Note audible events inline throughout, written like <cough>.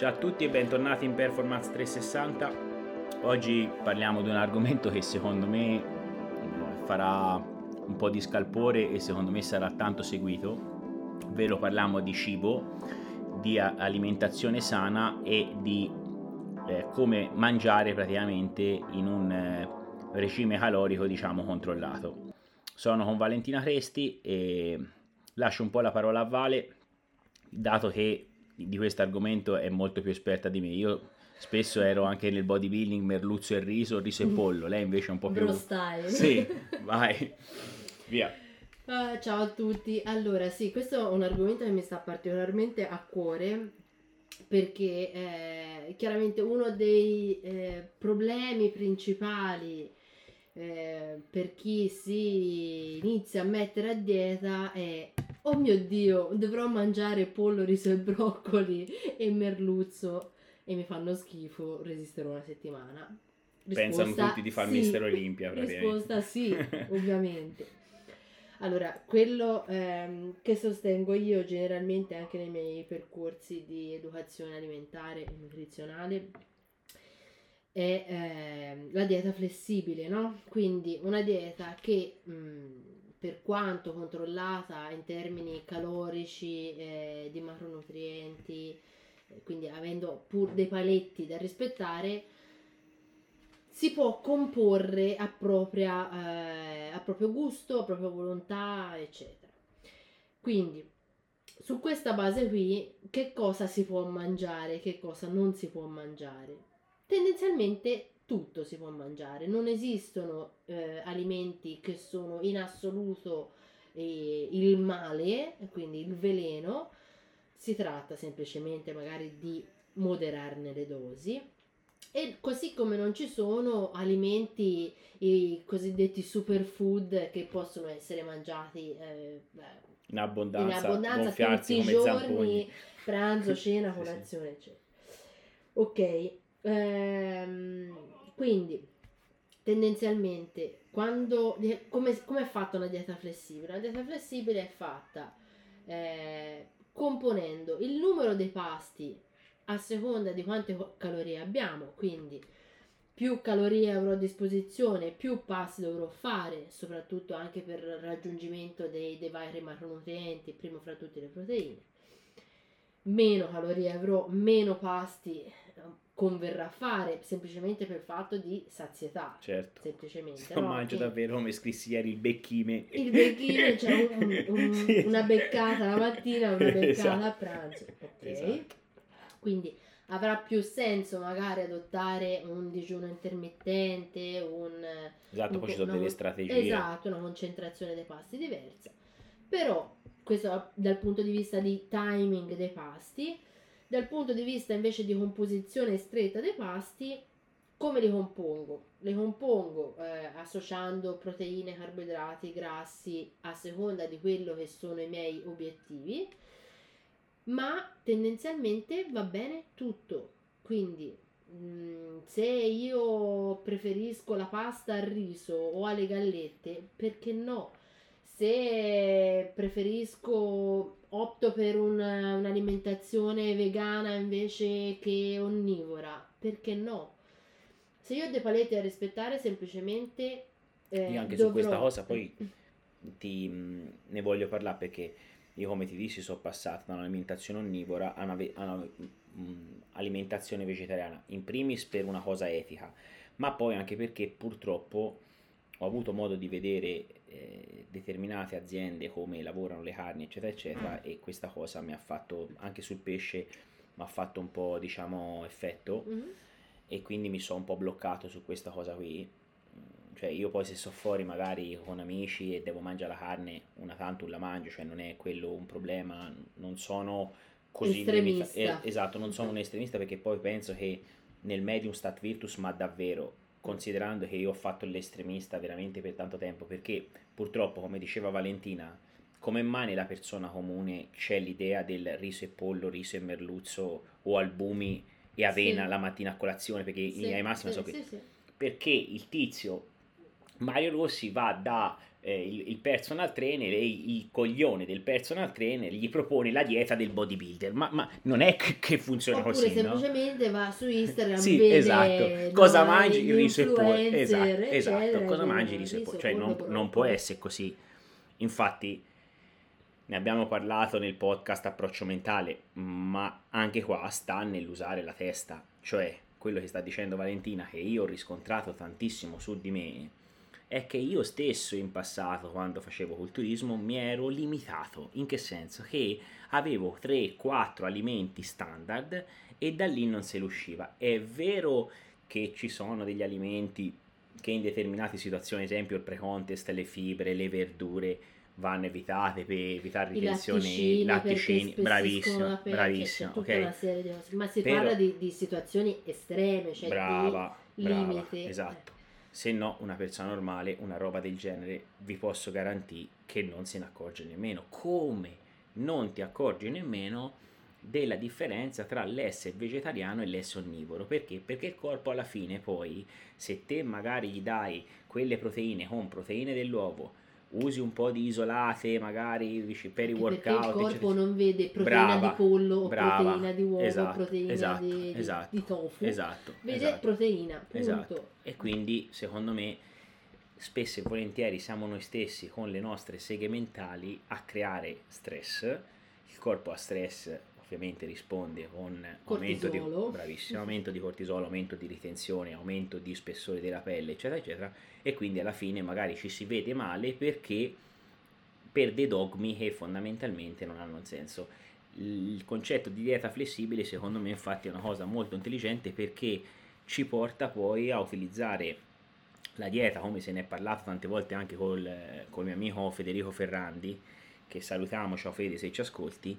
Ciao a tutti e bentornati in Performance 360. Oggi parliamo di un argomento che secondo me farà un po' di scalpore e secondo me sarà tanto seguito, ovvero parliamo di cibo, di alimentazione sana e di eh, come mangiare praticamente in un eh, regime calorico diciamo controllato. Sono con Valentina Cresti e lascio un po' la parola a Vale, dato che di questo argomento è molto più esperta di me. Io spesso ero anche nel bodybuilding merluzzo e riso, riso e pollo, lei invece è un po' più... Bro style. Sì, <laughs> vai, via. Uh, ciao a tutti, allora sì, questo è un argomento che mi sta particolarmente a cuore perché eh, chiaramente uno dei eh, problemi principali eh, per chi si inizia a mettere a dieta è oh mio dio dovrò mangiare pollo, riso e broccoli e merluzzo e mi fanno schifo, resisterò una settimana. Risposta, Pensano tutti di fare sì. Mister Olimpia Risposta sì, <laughs> ovviamente. Allora, quello ehm, che sostengo io generalmente anche nei miei percorsi di educazione alimentare e nutrizionale è eh, la dieta flessibile, no? Quindi una dieta che mh, per quanto controllata in termini calorici, eh, di macronutrienti, eh, quindi avendo pur dei paletti da rispettare, si può comporre a, propria, eh, a proprio gusto, a propria volontà, eccetera. Quindi, su questa base qui, che cosa si può mangiare, che cosa non si può mangiare? Tendenzialmente tutto si può mangiare, non esistono eh, alimenti che sono in assoluto eh, il male, quindi il veleno, si tratta semplicemente magari di moderarne le dosi e così come non ci sono alimenti, i cosiddetti superfood che possono essere mangiati eh, in abbondanza, in abbondanza tutti i giorni, zamponi. pranzo, <laughs> cena, colazione, sì, sì. eccetera. Ok, ehm, quindi tendenzialmente quando come, come, è fatta una dieta flessibile? Una dieta flessibile è fatta eh, componendo il numero dei pasti a seconda di quante calorie abbiamo, quindi più calorie avrò a disposizione, più passi dovrò fare, soprattutto anche per il raggiungimento dei, dei vari macronutrienti, primo fra tutti le proteine. Meno calorie avrò, meno pasti converrà fare semplicemente per il fatto di sazietà. Certo. Semplicemente. Non no? mangio che... davvero come scrissi ieri il becchime. Il becchime, cioè un, <laughs> un, sì. una beccata la mattina, una beccata esatto. a pranzo. Ok. Esatto. Quindi avrà più senso magari adottare un digiuno intermittente, un... Esatto, un, poi ci sono delle strategie. Esatto, una concentrazione dei pasti diversa. Però, questo dal punto di vista di timing dei pasti, dal punto di vista invece di composizione stretta dei pasti, come li compongo? Li compongo eh, associando proteine, carboidrati, grassi a seconda di quello che sono i miei obiettivi ma tendenzialmente va bene tutto. Quindi mm, se io preferisco la pasta al riso o alle gallette, perché no? Se preferisco opto per una, un'alimentazione vegana invece che onnivora, perché no? Se io ho dei paletti da rispettare, semplicemente. Eh, io anche dovrò... su questa cosa poi <laughs> ti, mm, ne voglio parlare perché io come ti dissi sono passato da un'alimentazione onnivora a un'alimentazione mm, vegetariana, in primis per una cosa etica, ma poi anche perché purtroppo ho avuto modo di vedere eh, determinate aziende come lavorano le carni, eccetera, eccetera, mm. e questa cosa mi ha fatto, anche sul pesce, mi ha fatto un po', diciamo, effetto, mm. e quindi mi sono un po' bloccato su questa cosa qui cioè io poi se sto fuori magari con amici e devo mangiare la carne, una tanto la mangio, cioè non è quello un problema, non sono così limitato. Eh, esatto, non sono un estremista perché poi penso che nel medium stat virtus, ma davvero, considerando che io ho fatto l'estremista veramente per tanto tempo, perché purtroppo, come diceva Valentina, come mai nella persona comune c'è l'idea del riso e pollo, riso e merluzzo o albumi e avena sì. la mattina a colazione, perché sì, di massima sì, so che... Perché il tizio Mario Rossi va da eh, il, il, personal trainer e il coglione del personal trainer gli propone la dieta del bodybuilder. Ma, ma non è che, che funziona Oppure così. semplicemente no? va su Instagram, sì, vede esatto. cosa mangi, riso e pollo. Esatto, eccetera, esatto. cosa mangi, riso e pollo. Cioè, non, non può essere così. Infatti, ne abbiamo parlato nel podcast Approccio Mentale, ma anche qua sta nell'usare la testa. Cioè, quello che sta dicendo Valentina, che io ho riscontrato tantissimo su di me è che io stesso in passato, quando facevo culturismo, mi ero limitato. In che senso? Che avevo 3-4 alimenti standard e da lì non se ne usciva. È vero che ci sono degli alimenti che in determinate situazioni, ad esempio il pre-contest, le fibre, le verdure, vanno evitate per evitare ritenzioni, latticini, bravissimo, bravissimo, ok. Ma si Però, parla di, di, situazioni estreme, cioè brava, di brava, limite. Esatto se no una persona normale una roba del genere vi posso garantire che non se ne accorge nemmeno come non ti accorgi nemmeno della differenza tra l'essere vegetariano e l'essere onnivoro perché? perché il corpo alla fine poi se te magari gli dai quelle proteine con proteine dell'uovo usi un po' di isolate magari per i workout perché il corpo eccetera. non vede proteina brava, di pollo brava, proteina di uovo esatto, proteina esatto, di, esatto, di, tofu. esatto, vede esatto, proteina punto. esatto. E quindi secondo me spesso e volentieri siamo noi stessi con le nostre seghe mentali a creare stress. Il corpo ha stress ovviamente risponde con aumento di, bravissimo, aumento di cortisolo, aumento di ritenzione, aumento di spessore della pelle, eccetera, eccetera, e quindi alla fine magari ci si vede male perché per dei dogmi che fondamentalmente non hanno senso. Il concetto di dieta flessibile secondo me infatti è una cosa molto intelligente perché ci porta poi a utilizzare la dieta come se ne è parlato tante volte anche col, col mio amico Federico Ferrandi che salutiamo, ciao Fede se ci ascolti,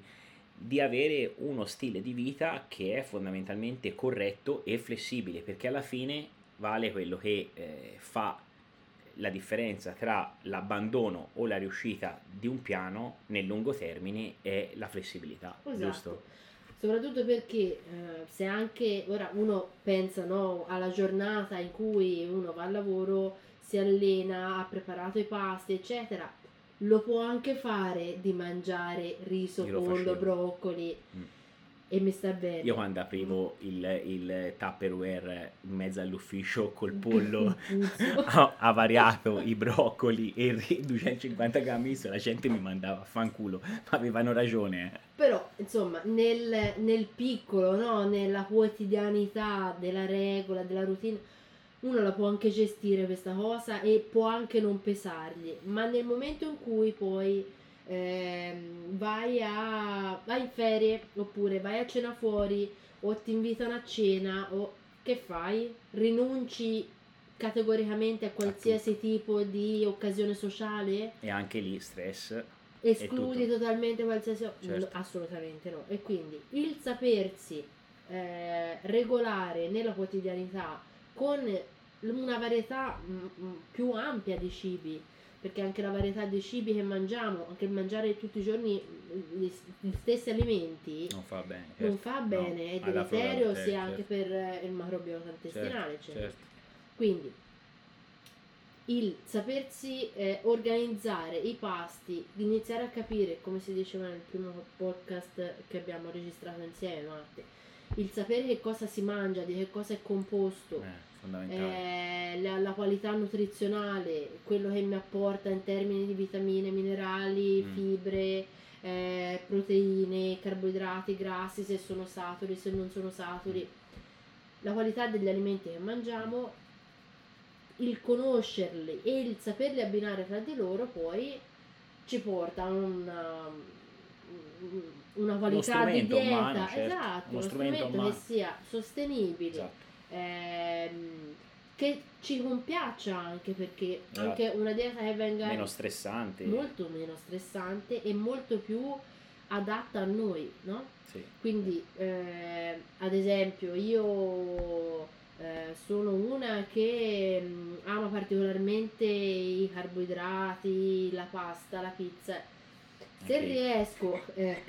di avere uno stile di vita che è fondamentalmente corretto e flessibile, perché alla fine vale quello che eh, fa la differenza tra l'abbandono o la riuscita di un piano nel lungo termine è la flessibilità, esatto. giusto? Soprattutto perché eh, se anche ora uno pensa no, alla giornata in cui uno va al lavoro, si allena, ha preparato i pasti, eccetera, lo può anche fare di mangiare riso, pollo, broccoli. Mm. E mi sta bene. Io quando aprivo il, il Tupperware in mezzo all'ufficio col pollo <laughs> <laughs> ho avariato i broccoli e il 250 grammi la gente mi mandava a fanculo, ma avevano ragione. Eh. Però, insomma, nel, nel piccolo, no? nella quotidianità della regola, della routine, uno la può anche gestire questa cosa e può anche non pesargli, ma nel momento in cui poi ehm, vai, a, vai in ferie oppure vai a cena fuori o ti invitano a cena o che fai? Rinunci categoricamente a qualsiasi tipo di occasione sociale? E anche lì stress. Escludi totalmente qualsiasi... Certo. Assolutamente no. E quindi il sapersi eh, regolare nella quotidianità con una varietà mm, mm, più ampia di cibi perché anche la varietà di cibi che mangiamo, anche mangiare tutti i giorni gli, gli stessi alimenti non fa bene, certo. non fa bene no, è deleterio sia certo. anche per il macrobiota intestinale certo, certo. quindi il sapersi eh, organizzare i pasti, iniziare a capire, come si diceva nel primo podcast che abbiamo registrato insieme, Marte, il sapere che cosa si mangia, di che cosa è composto, eh, eh, la, la, qualità nutrizionale, quello che mi apporta in termini di vitamine, minerali, mm. fibre, eh, proteine, carboidrati, grassi, se sono saturi, se non sono saturi, la qualità degli alimenti che mangiamo, il conoscerli e il saperli abbinare tra di loro poi ci porta a una una qualità di dieta, umano, certo. esatto, uno, uno strumento, strumento che sia sostenibile, esatto. Ehm, che ci compiaccia anche perché esatto. anche una dieta che venga meno stressante, molto meno stressante e molto più adatta a noi, no? Sì. Quindi, eh, ad esempio, io eh, sono una che mh, mm, ama particolarmente i carboidrati, la pasta, la pizza se riesco, eh,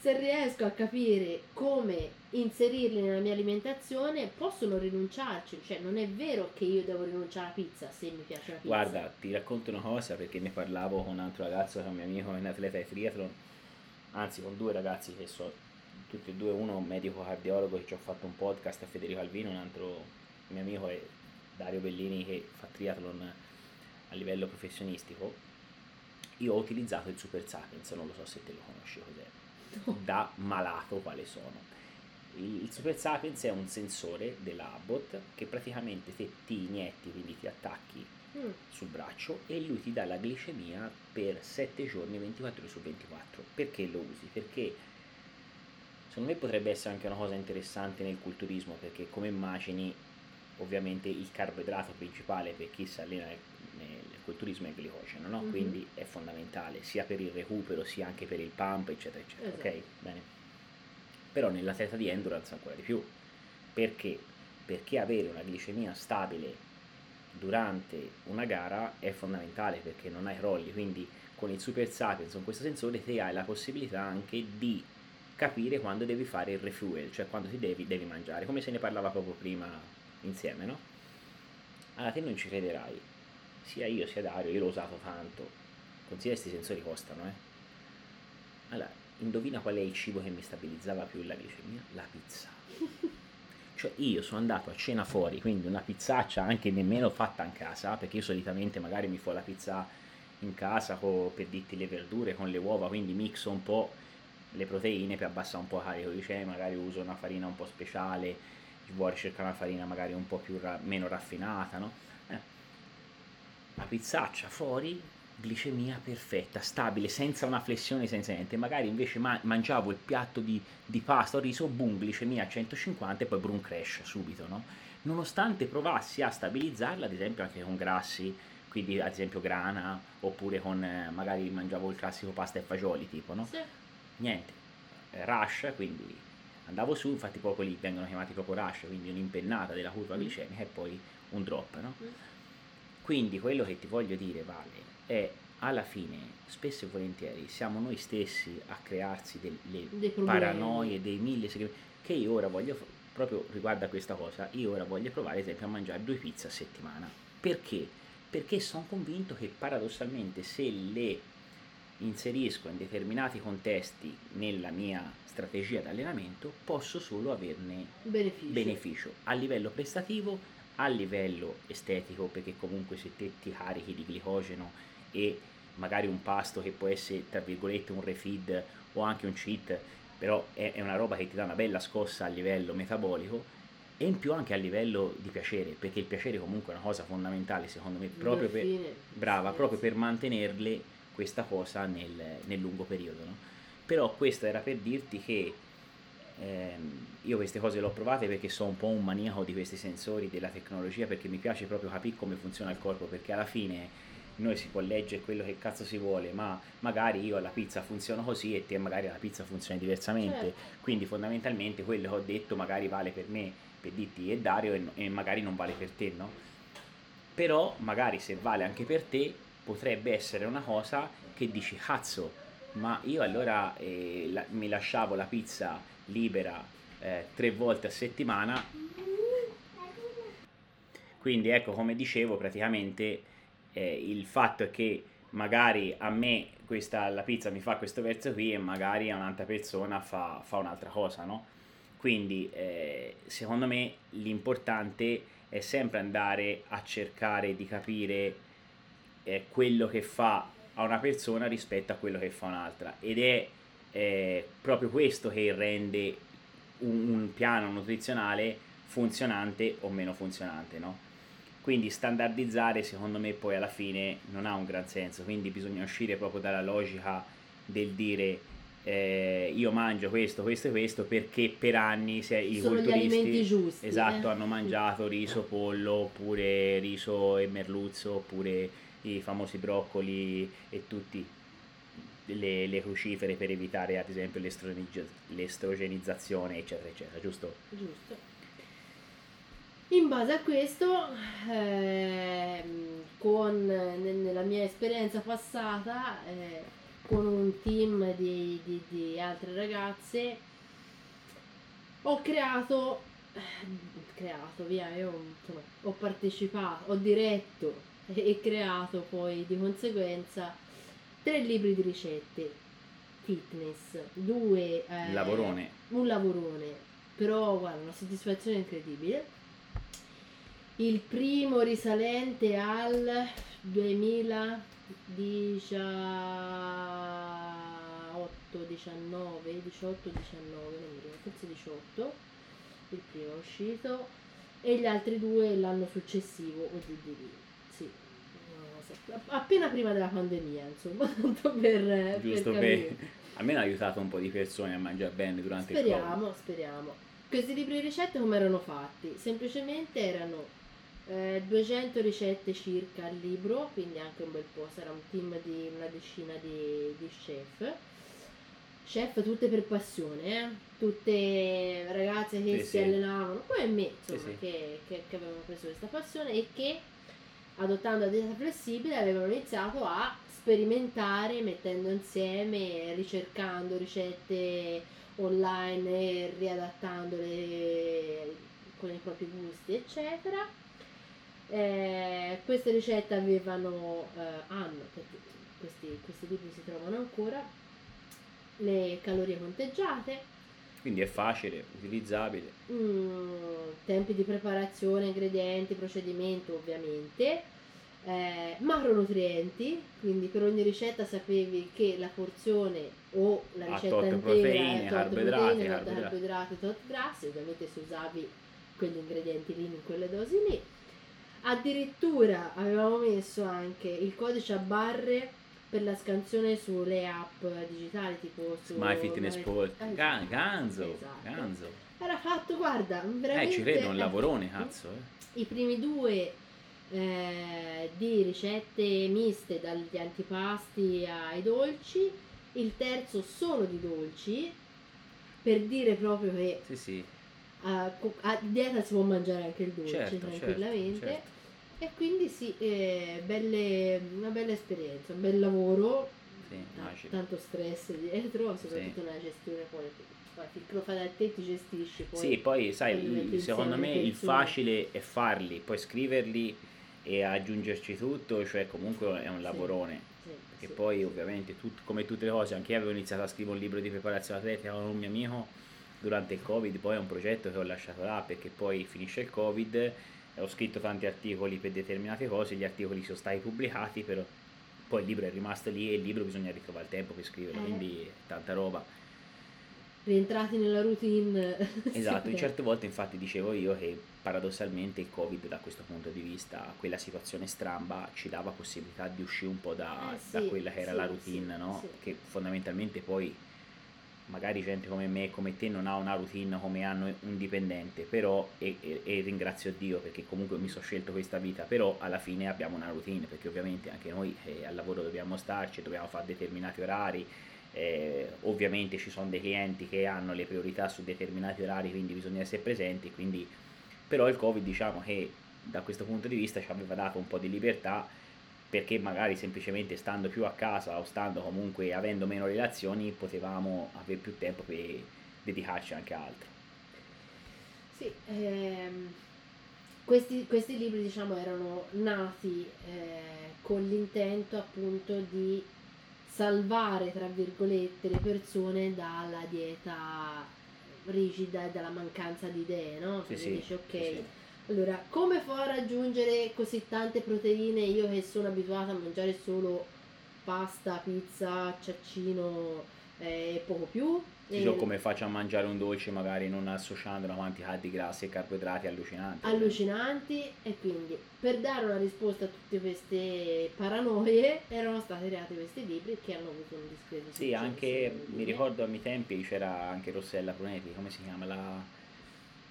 se riesco a capire come inserirli nella mia alimentazione, posso non rinunciarci. Cioè, non è vero che io devo rinunciare alla pizza se mi piace la pizza. Guarda, ti racconto una cosa perché ne parlavo con un altro ragazzo che è un mio amico in atleta di triathlon, anzi con due ragazzi che sono tutti e due, uno un medico cardiologo che ci ho fatto un podcast a Federico Alvino, un altro mio amico è Dario Bellini che fa triathlon a livello professionistico. Io ho utilizzato il Super Sapiens, non lo so se te lo conosci cos'è, da malato quale sono. Il Super Sapiens è un sensore della Abbott che praticamente te ti inietti, quindi ti attacchi mm. sul braccio e lui ti dà la glicemia per 7 giorni, 24 ore su 24. Perché lo usi? Perché secondo me potrebbe essere anche una cosa interessante nel culturismo perché come immagini ovviamente il carboidrato principale per chi si allena nel, culturismo è il glicogeno, no? mm-hmm. quindi è fondamentale sia per il recupero sia anche per il pump eccetera eccetera, esatto. ok? Bene. Però nell'atleta di endurance ancora di più, perché? Perché avere una glicemia stabile durante una gara è fondamentale perché non hai crolli, quindi con il Super Sapiens, con questo sensore, te hai la possibilità anche di capire quando devi fare il refuel, cioè quando ti devi, devi mangiare, come se ne parlava proprio prima insieme, no? Allora te non ci crederai, sia io sia Dario, io l'ho usato tanto, considera questi sensori costano, eh? Allora, indovina qual è il cibo che mi stabilizzava più la glicemia? La pizza. <laughs> Cioè io sono andato a cena fuori, quindi una pizzaccia anche nemmeno fatta in casa, perché io solitamente magari mi fa la pizza in casa con, per dirti le verdure con le uova, quindi mixo un po' le proteine per abbassare un po' la carico glicemica, magari uso una farina un po' speciale, vuoi cercare una farina magari un po' più ra- meno raffinata, no? La pizzaccia fuori, glicemia perfetta, stabile, senza una flessione, senza niente. Magari invece ma- mangiavo il piatto di, di pasta o riso, boom, glicemia a 150 e poi un crash subito, no? Nonostante provassi a stabilizzarla, ad esempio anche con grassi, quindi ad esempio grana, oppure con eh, magari mangiavo il classico pasta e fagioli tipo, no? Sì. Niente, rush, quindi andavo su, infatti proprio lì vengono chiamati proprio rush, quindi un'impennata della curva mm. glicemica e poi un drop, no? Mm. Quindi quello che ti voglio dire, Vale, è alla fine, spesso e volentieri, siamo noi stessi a crearsi delle paranoie, dei mille segreti, che io ora voglio, proprio riguardo a questa cosa, io ora voglio provare ad esempio a mangiare due pizze a settimana. Perché? Perché sono convinto che paradossalmente se le inserisco in determinati contesti nella mia strategia di allenamento, posso solo averne beneficio. beneficio a livello prestativo, a livello estetico, perché comunque se te ti carichi di glicogeno e magari un pasto che può essere tra virgolette un refeed o anche un cheat, però è, è una roba che ti dà una bella scossa a livello metabolico e in più anche a livello di piacere, perché il piacere comunque è una cosa fondamentale secondo me, proprio per, brava, proprio per mantenerle questa cosa nel, nel lungo periodo. No? Però questo era per dirti che ehm, io queste cose le ho provate perché sono un po' un maniaco di questi sensori, della tecnologia, perché mi piace proprio capire come funziona il corpo, perché alla fine noi si può leggere quello che cazzo si vuole, ma magari io alla pizza funziono così e te magari alla pizza funziona diversamente. Certo. Quindi fondamentalmente quello che ho detto magari vale per me, per dirti e Dario e, e magari non vale per te, no? Però magari se vale anche per te potrebbe essere una cosa che dici cazzo, ma io allora eh, la, mi lasciavo la pizza libera eh, tre volte a settimana. Quindi ecco, come dicevo, praticamente eh, il fatto è che magari a me questa, la pizza mi fa questo verso qui e magari a un'altra persona fa, fa un'altra cosa, no? Quindi eh, secondo me l'importante è sempre andare a cercare di capire eh, quello che fa a una persona rispetto a quello che fa un'altra ed è eh, proprio questo che rende un, un, piano nutrizionale funzionante o meno funzionante, no? Quindi standardizzare secondo me poi alla fine non ha un gran senso, quindi bisogna uscire proprio dalla logica del dire eh, io mangio questo, questo e questo perché per anni se i Sono culturisti giusti, esatto, eh? hanno mangiato riso, pollo, oppure riso e merluzzo, oppure i famosi broccoli e tutti le, le crucifere per evitare ad esempio l'estrogenizzazione eccetera eccetera giusto? giusto in base a questo eh, con, nella mia esperienza passata eh, con un team di, di, di altre ragazze ho creato creato via io insomma, ho partecipato ho diretto e creato poi di conseguenza tre libri di ricette. Fitness due eh, lavorone. un lavorone. Però guarda una soddisfazione incredibile. Il primo risalente al 2018 19 18 19 non mi ricordo forse 18 il primo è uscito e gli altri due l'anno successivo o giù di lì appena prima della pandemia insomma <laughs> tanto per giusto per, per a me ha aiutato un po' di persone a mangiare bene durante speriamo, il Covid speriamo speriamo questi libri di ricette come erano fatti semplicemente erano eh, 200 ricette circa al libro, quindi anche un bel po', sarà un team di una decina di, di chef. Chef tutte per passione, eh? tutte ragazze che sì, si sì. allenavano, come me, insomma, sì, che, che, che avevano preso questa passione e che adottando la dieta flessibile avevano iniziato a sperimentare mettendo insieme, ricercando ricette online riadattandole con i propri gusti, eccetera eh, queste ricette avevano, eh, hanno, questi, questi libri si trovano ancora, le calorie conteggiate. Quindi è facile, utilizzabile. Mm, tempi di preparazione, ingredienti, procedimento ovviamente. Eh, macronutrienti, quindi per ogni ricetta sapevi che la porzione o la ricetta intera proteine, tot carboidrati, proteine, tot carboidrati. carboidrati, tot grassi, ovviamente se usavi quegli ingredienti lì in quelle dosi lì Addirittura avevamo messo anche il codice a barre per la scansione sulle app digitali tipo su My Fitness Sport. Eh, Gan- ganzo, esatto. ganzo. Era fatto, guarda, veramente... Eh, ci vedo un lavorone, cazzo. Eh. I primi due eh, di ricette miste dagli antipasti ai dolci, il terzo solo di dolci, per dire proprio che sì, sì. A, a, dieta si può mangiare anche il dolce certo, certo tranquillamente. Certo, certo. E quindi sì, eh, belle, una bella esperienza, un bel lavoro, sì, tanto stress dietro, soprattutto sì. nella gestione poi finché lo fai da te ti gestisci poi. Sì, poi sai, secondo me il facile è farli, poi scriverli e aggiungerci tutto, cioè comunque è un lavorone. Sì, perché sì. poi ovviamente tut, come tutte le cose, anche io avevo iniziato a scrivere un libro di preparazione atletica con un mio amico durante il Covid, poi è un progetto che ho lasciato là perché poi finisce il Covid ho scritto tanti articoli per determinate cose, gli articoli sono stati pubblicati, però poi il libro è rimasto lì e il libro bisogna ritrovare il tempo per scriverlo, eh. quindi tanta roba. Rientrati nella routine. <laughs> Esatto, in certe volte infatti dicevo io che paradossalmente il Covid da questo punto di vista, quella situazione stramba ci dava possibilità di uscire un po' da, eh sì, da quella che era sì, la routine, sì, no? Che fondamentalmente poi magari gente come me e come te non ha una routine come hanno un dipendente, però, e, e, e ringrazio Dio perché comunque mi sono scelto questa vita, però alla fine abbiamo una routine, perché ovviamente anche noi eh, al lavoro dobbiamo starci, dobbiamo fare determinati orari, eh, ovviamente ci sono dei clienti che hanno le priorità su determinati orari, quindi bisogna essere presenti, quindi, però il Covid diciamo che da questo punto di vista ci aveva dato un po' di libertà perché magari semplicemente stando più a casa o stando comunque avendo meno relazioni potevamo avere più tempo per dedicarci anche a altro. Sì, ehm, questi, questi, libri diciamo erano nati eh, con l'intento appunto di salvare tra virgolette le persone dalla dieta rigida e dalla mancanza di idee, no? Sì, sì, dici ok. Sì, sì allora, come fa a raggiungere così tante proteine io che sono abituata a mangiare solo pasta, pizza, ciaccino e poco più? So come faccio a mangiare un dolce magari non associando una quantità di grassi e carboidrati allucinanti. Allucinanti e quindi per dare una risposta a tutte queste paranoie erano stati creati questi libri che hanno avuto un discreto. Sì, anche mi ricordo a miei tempi c'era anche Rossella Brunetti, come si chiama la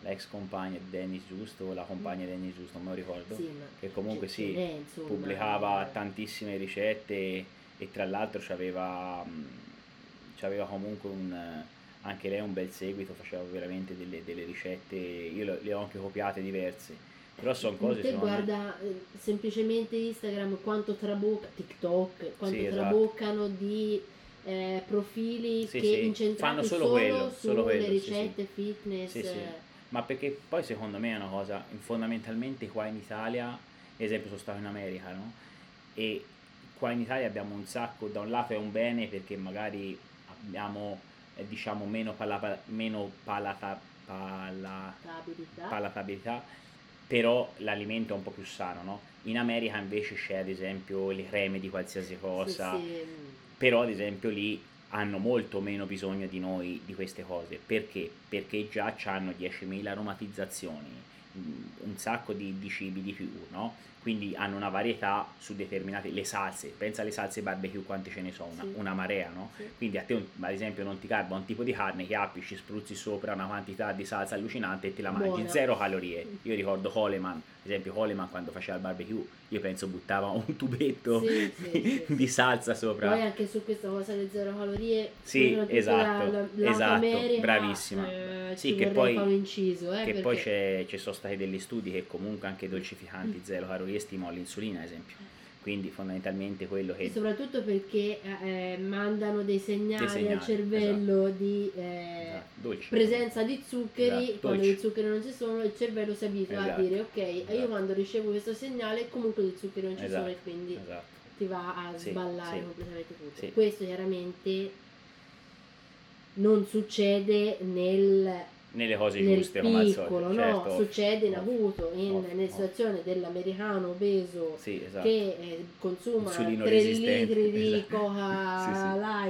la ex compagna di Dennis Giusto, la compagna di Dennis Giusto, non me lo ricordo, sì, che comunque sì, insomma, pubblicava eh. tantissime ricette e, e tra l'altro c'aveva, c'aveva comunque un, anche lei un bel seguito, faceva veramente delle, delle ricette, io le ho anche copiate diverse. Però sono cose che guarda eh, semplicemente Instagram quanto trabocca, TikTok, quanto sì, esatto. traboccano di eh, profili Sì, che sì, incentrati fanno solo solo, quello, solo sulle quello, sì, ricette fitness. Sì, sì. Ma perché poi secondo me è una cosa, fondamentalmente qua in Italia, ad esempio sono stato in America, no? E qua in Italia abbiamo un sacco, da un lato è un bene perché magari abbiamo eh, diciamo meno, palapa- meno palata- pala- Abilità. palatabilità, però l'alimento è un po' più sano, no? In America invece c'è ad esempio le creme di qualsiasi cosa, Sì, sì. però ad esempio lì hanno molto meno bisogno di noi di queste cose. Perché? Perché già hanno 10.000 aromatizzazioni, mm, un sacco di, di cibi di più, no? Quindi hanno una varietà su determinate, le salse, pensa alle salse barbecue quante ce ne sono, una, Sì. una marea, no? Sì. Quindi a te un- ad esempio non ti garba un tipo di carne che appi, ci spruzzi sopra una quantità di salsa allucinante e te la mangi, Buona. zero calorie. Io ricordo Coleman, ad esempio Coleman quando faceva il barbecue, io penso buttava un tubetto Sì, sì. <laughs> di salsa sopra. Poi anche su questa cosa delle zero calorie, Sì, esatto, la- la- esatto, l'America, bravissima. eh, Sì, che poi- inciso, eh, che perché poi c'è, ci sono stati degli studi che comunque anche i Mm. dolcificanti zero calorie stimolano l'insulina, ad esempio. Quindi fondamentalmente quello E che... soprattutto perché eh, eh, mandano dei segnali, Dei segnali, al cervello di eh, Esatto, presenza di zuccheri, Esatto, quando dolci. gli zuccheri non ci sono il cervello si abitua a Esatto, dire ok, esatto. io quando ricevo questo segnale comunque gli zuccheri non ci Esatto, sono e quindi Esatto. ti va a Sì, sballare sì. completamente tutto. Sì. Questo chiaramente non succede nel Nelle cose nel giuste come al piccolo, solito. no? certo. Succede in avuto, in, ovvio, nelle ovvio. situazioni dell'americano obeso Sì, esatto. che eh, consuma Insulino 3 resistente, litri di esatto. coca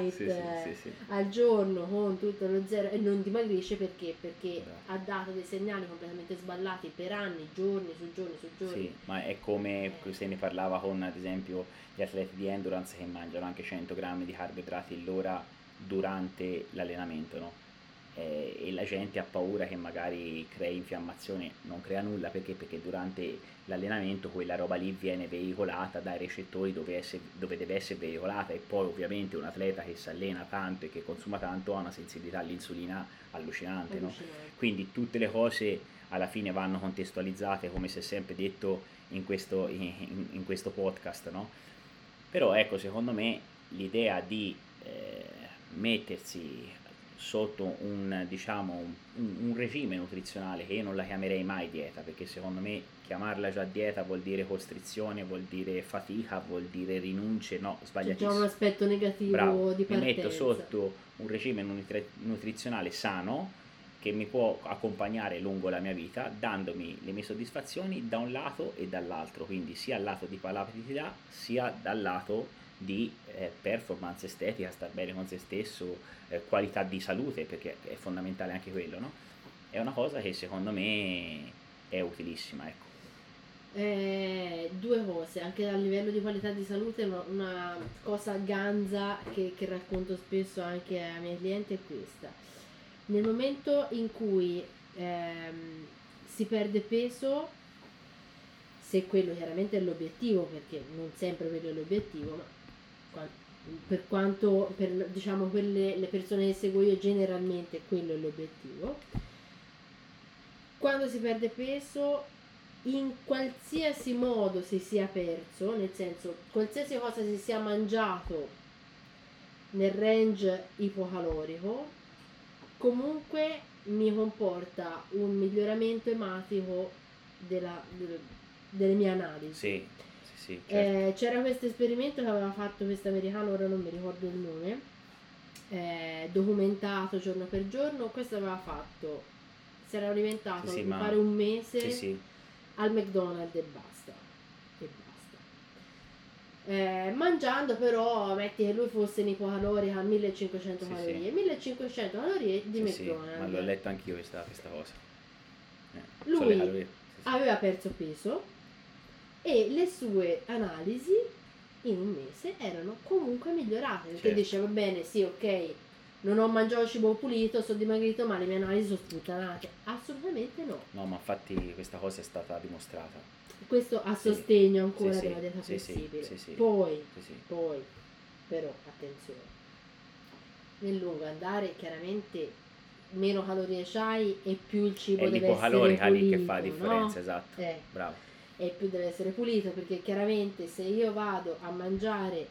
<laughs> Sì, sì. light eh, al giorno con tutto lo zero e non dimagrisce perché? Perché Esatto. ha dato dei segnali completamente sballati per anni, giorni su giorni su giorni. Sì, ma è come se ne parlava con ad esempio gli atleti di endurance che mangiano anche 100 grammi di carboidrati l'ora durante l'allenamento, no? Eh, e la gente ha paura che magari crei infiammazione, non crea nulla perché? Perché durante l'allenamento quella roba lì viene veicolata dai recettori dove, esse- dove deve essere veicolata e poi ovviamente un atleta che si allena tanto e che consuma tanto ha una sensibilità all'insulina allucinante, no? Quindi tutte le cose alla fine vanno contestualizzate, come si è sempre detto in questo, in- in questo podcast, no? Però ecco, secondo me l'idea di eh, mettersi sotto un, diciamo, un, un regime nutrizionale che io non la chiamerei mai dieta, perché secondo me chiamarla già dieta vuol dire costrizione, vuol dire fatica, vuol dire rinunce, no, C'è già sbagliatissimo. un aspetto negativo Bravo, di mi partenza. metto sotto un regime nutri- nutrizionale sano che mi può accompagnare lungo la mia vita dandomi le mie soddisfazioni da un lato e dall'altro, quindi sia al lato di palabilità sia dal lato di eh, performance estetica, star bene con se stesso, eh, qualità di salute, perché è fondamentale anche quello, no? È una cosa che secondo me è utilissima, ecco. Eh, due cose, anche a livello di qualità di salute, una, cosa ganza che, che racconto spesso anche ai miei clienti è questa. Nel momento in cui ehm, si perde peso, se quello chiaramente è l'obiettivo, perché non sempre quello è l'obiettivo, ma per quanto per diciamo quelle le persone che seguo io generalmente quello è l'obiettivo. Quando si perde peso in qualsiasi modo si sia perso, nel senso qualsiasi cosa si sia mangiato nel range ipocalorico, comunque mi comporta un miglioramento ematico della- del- delle mie analisi. Sì, sì, sì, certo. Eh, c'era questo esperimento che aveva fatto questo americano, ora non mi ricordo il nome, eh, documentato giorno per giorno. Questo aveva fatto, si era alimentato Sì, sì, ma- un mese Sì, al McDonald's e basta. E basta. Eh, mangiando però, metti che lui fosse in ipocalorica a 1500 Sì, calorie, sì. 1500 calorie di McDonald's. ma l'ho letto anch'io questa, questa cosa. Eh, Lui aveva perso peso e le sue analisi in un mese erano comunque migliorate perché Certo. diceva bene sì ok non ho mangiato cibo pulito sono dimagrito ma le mie analisi sono sputtanate assolutamente no No, ma infatti questa cosa è stata dimostrata. questo a Sì. sostegno ancora Sì, della dieta Sì, flessibile Sì, poi poi però attenzione nel lungo andare chiaramente meno calorie c'hai e più il cibo È deve essere l'ipocalorica lì che pulito, fa la no? differenza, esatto. Eh, Bravo. E più deve essere pulito perché chiaramente se io vado a mangiare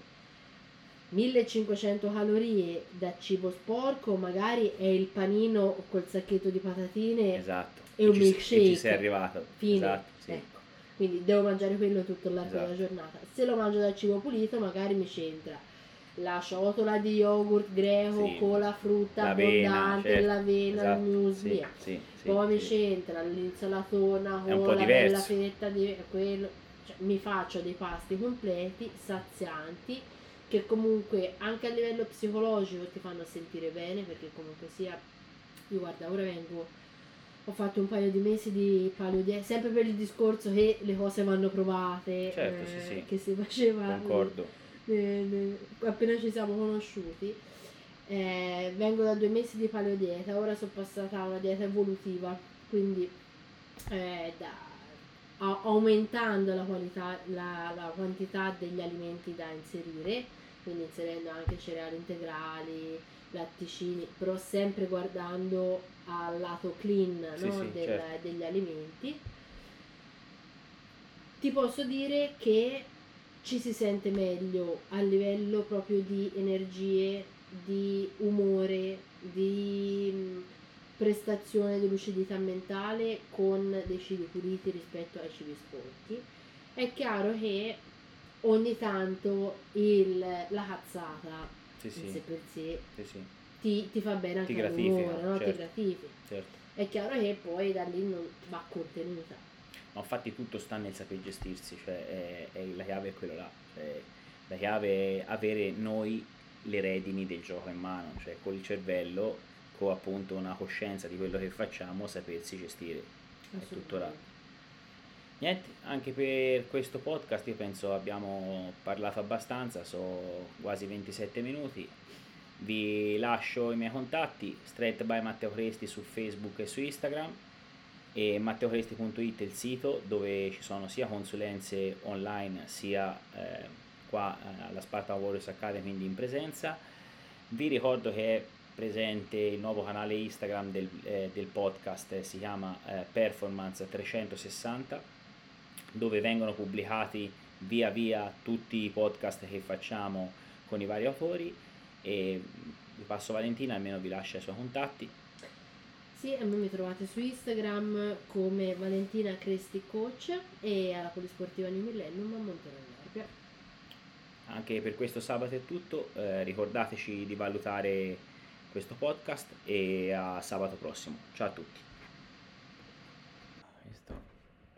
1500 calorie da cibo sporco, magari è il panino col sacchetto di patatine esatto. e un ci, milkshake. E ci sei arrivato. Fine. Esatto, sì. Ecco. Quindi devo mangiare quello tutto l'arco Esatto. della giornata. Se lo mangio dal cibo pulito, magari mi c'entra la ciotola di yogurt greco Sì. con la frutta L'avena, abbondante, certo. l'avena, Esatto, il muesli. sì, sì, Poi mi c'entra l'insalatona con la bella fetta di quello. Cioè, mi faccio dei pasti completi, sazianti, che comunque anche a livello psicologico ti fanno sentire bene, perché comunque sia, io guarda, ora vengo, ho fatto un paio di mesi di paleo dieta, sempre per il discorso che le cose vanno provate, Certo, eh, sì, sì. che si faceva Concordo. Appena ci siamo conosciuti. Eh, vengo da due mesi di paleo dieta, ora sono passata a una dieta evolutiva, quindi eh, da- a- aumentando la qualità, la, la quantità degli alimenti da inserire, quindi inserendo anche cereali integrali, latticini, però sempre guardando al lato clean Sì, no, sì, del- certo. degli alimenti. Ti posso dire che ci si sente meglio a livello proprio di energie, di umore, di mh, prestazione di lucidità mentale con dei cibi puliti rispetto ai cibi sporchi. È chiaro che ogni tanto il- la cazzata Sì, in sé sì, per sé sì, ti, ti fa bene anche Ti gratifica, no? ti certo. gratifica. certo. È chiaro che poi da lì non va contenuta. Ma infatti tutto sta nel saper gestirsi, cioè è, è- la chiave è quello là, cioè, la chiave è avere noi le redini del gioco in mano, cioè col cervello, con appunto una coscienza di quello che facciamo, sapersi gestire. È tutto là. Niente, anche per questo podcast io penso abbiamo parlato abbastanza, sono quasi 27 minuti. Vi lascio i miei contatti, straight by Matteo Cresti su Facebook e su Instagram e matteocresti.it è il sito dove ci sono sia consulenze online sia eh, qua eh, alla Spartan Warriors Academy quindi in presenza. Vi ricordo che è presente il nuovo canale Instagram del, eh, del podcast, eh, si chiama eh, Performance 360 dove vengono pubblicati via via tutti i podcast che facciamo con i vari autori e vi passo Valentina, almeno vi lascia i suoi contatti. Sì, me mi trovate su Instagram come Valentina Cresti Coach e alla Polisportiva New Millennium a Monterey Nerbia. Anche per questo sabato è tutto, eh, ricordateci di valutare questo podcast e a sabato prossimo. Ciao a tutti.